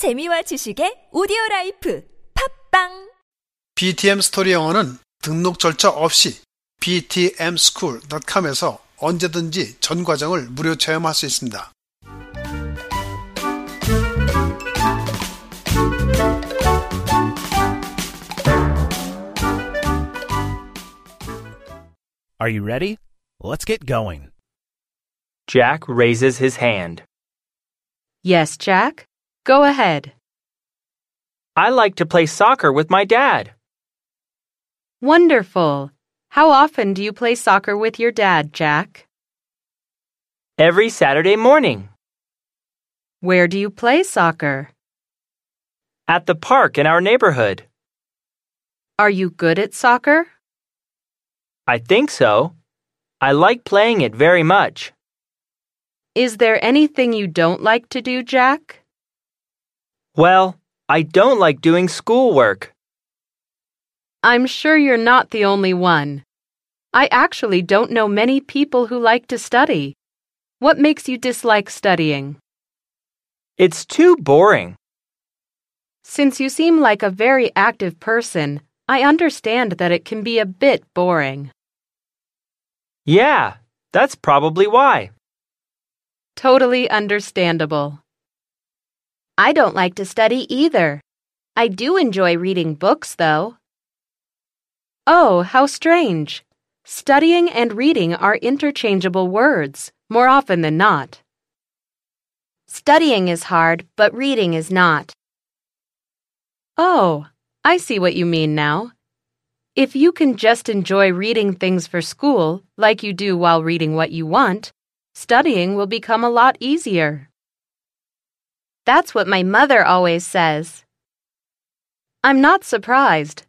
재미와 지식의 오디오 라이프 팝빵 BTM 스토리 영어는 등록 절차 없이 btmschool.com에서 언제든지 전 과정을 무료 체험할 수 있습니다. Are you ready? Let's get going. Jack raises his hand. Yes, Jack. Go ahead. I like to play soccer with my dad. Wonderful. How often do you play soccer with your dad, Jack? Every Saturday morning. Where do you play soccer? At the park in our neighborhood. Are you good at soccer? I think so. I like playing it very much. Is there anything you don't like to do, Jack? Well, I don't like doing schoolwork. I'm sure you're not the only one. I actually don't know many people who like to study. What makes you dislike studying? It's too boring. Since you seem like a very active person, I understand that it can be a bit boring. Yeah, that's probably why. Totally understandable. I don't like to study either. I do enjoy reading books, though. Oh, how strange. Studying and reading are interchangeable words, more often than not. Studying is hard, but reading is not. Oh, I see what you mean now. If you can just enjoy reading things for school, like you do while reading what you want, studying will become a lot easier. That's what my mother always says. I'm not surprised.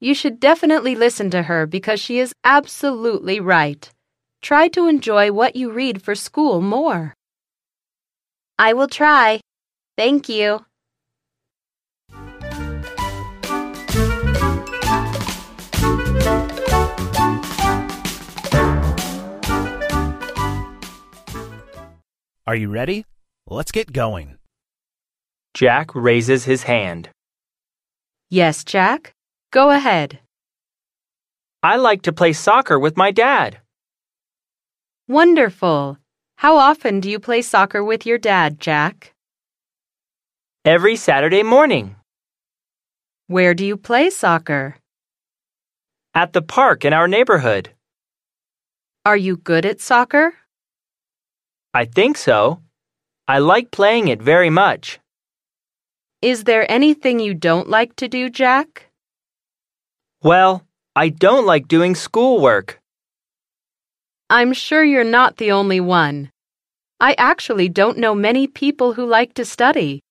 You should definitely listen to her because she is absolutely right. Try to enjoy what you read for school more. I will try. Thank you. Are you ready? Let's get going. Jack raises his hand. Yes, Jack. Go ahead. I like to play soccer with my dad. Wonderful. How often do you play soccer with your dad, Jack? Every Saturday morning. Where do you play soccer? At the park in our neighborhood. Are you good at soccer? I think so. I like playing it very much. Is there anything you don't like to do, Jack? Well, I don't like doing schoolwork. I'm sure you're not the only one. I actually don't know many people who like to study.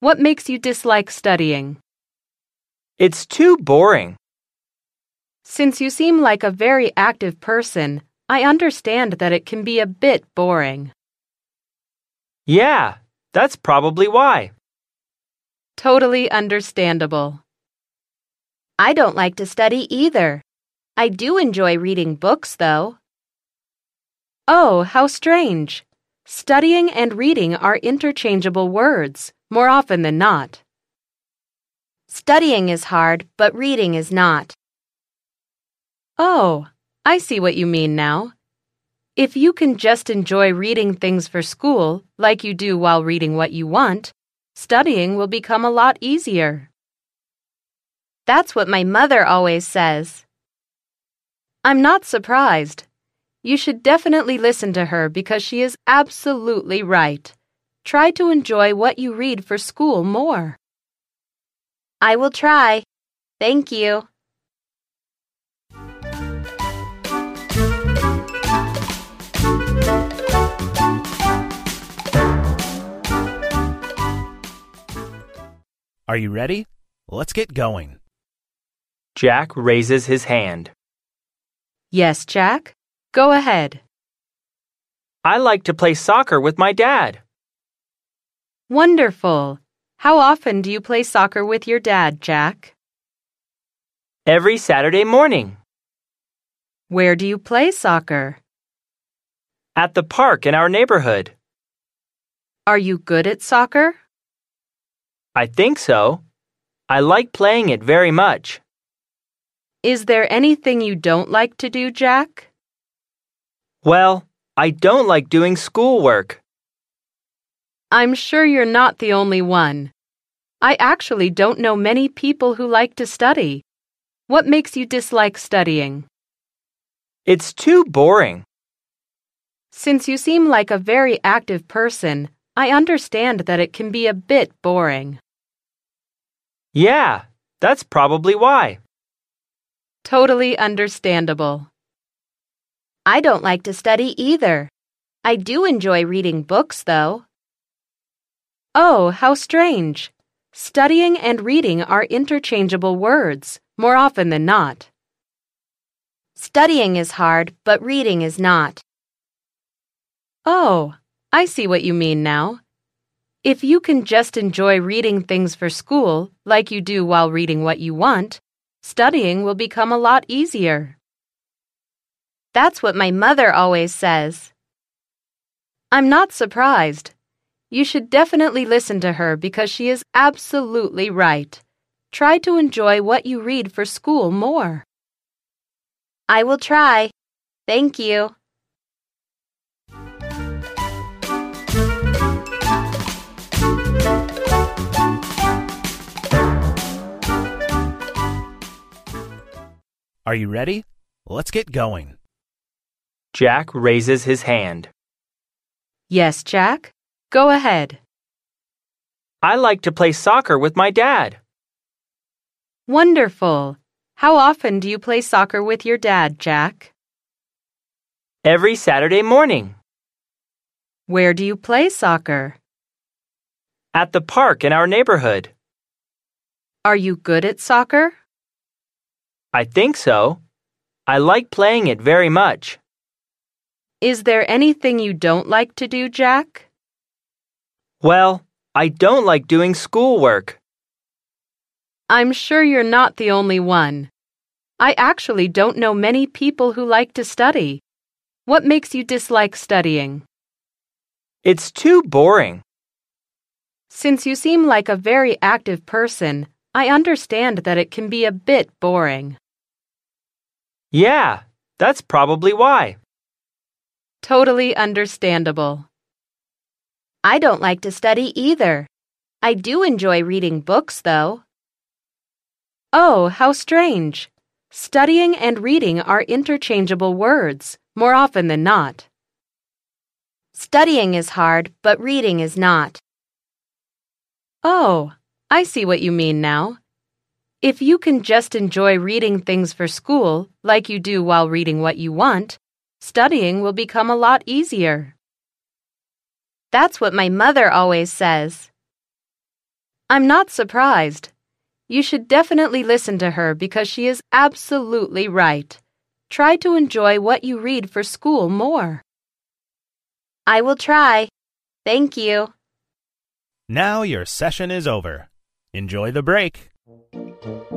What makes you dislike studying? It's too boring. Since you seem like a very active person, I understand that it can be a bit boring. Yeah, that's probably why. Totally understandable. I don't like to study either. I do enjoy reading books, though. Oh, how strange. Studying and reading are interchangeable words, more often than not. Studying is hard, but reading is not. Oh, I see what you mean now. If you can just enjoy reading things for school, like you do while reading what you want, studying will become a lot easier. That's what my mother always says. I'm not surprised. You should definitely listen to her because she is absolutely right. Try to enjoy what you read for school more. I will try. Thank you. Are you ready? Let's get going. Jack raises his hand. Yes, Jack. Go ahead. I like to play soccer with my dad. Wonderful. How often do you play soccer with your dad, Jack? Every Saturday morning. Where do you play soccer? At the park in our neighborhood. Are you good at soccer? I think so. I like playing it very much. Is there anything you don't like to do, Jack? Well, I don't like doing schoolwork. I'm sure you're not the only one. I actually don't know many people who like to study. What makes you dislike studying? It's too boring. Since you seem like a very active person, I understand that it can be a bit boring. Yeah, that's probably why. Totally understandable. I don't like to study either. I do enjoy reading books, though. Oh, how strange. Studying and reading are interchangeable words, more often than not. Studying is hard, but reading is not. Oh, I see what you mean now. If you can just enjoy reading things for school, like you do while reading what you want, studying will become a lot easier. That's what my mother always says. I'm not surprised. You should definitely listen to her because she is absolutely right. Try to enjoy what you read for school more. I will try. Thank you. Are you ready? Let's get going. Jack raises his hand. Yes, Jack? Go ahead. I like to play soccer with my dad. Wonderful. How often do you play soccer with your dad, Jack? Every Saturday morning. Where do you play soccer? At the park in our neighborhood. Are you good at soccer? I think so. I like playing it very much. Is there anything you don't like to do, Jack? Well, I don't like doing schoolwork. I'm sure you're not the only one. I actually don't know many people who like to study. What makes you dislike studying? It's too boring. Since you seem like a very active person, I understand that it can be a bit boring. Yeah, that's probably why. Totally understandable. I don't like to study either. I do enjoy reading books, though. Oh, how strange. Studying and reading are interchangeable words, more often than not. Studying is hard, but reading is not. Oh, I see what you mean now. If you can just enjoy reading things for school, like you do while reading what you want, studying will become a lot easier. That's what my mother always says. I'm not surprised. You should definitely listen to her because she is absolutely right. Try to enjoy what you read for school more. I will try. Thank you. Now your session is over. Enjoy the break thank you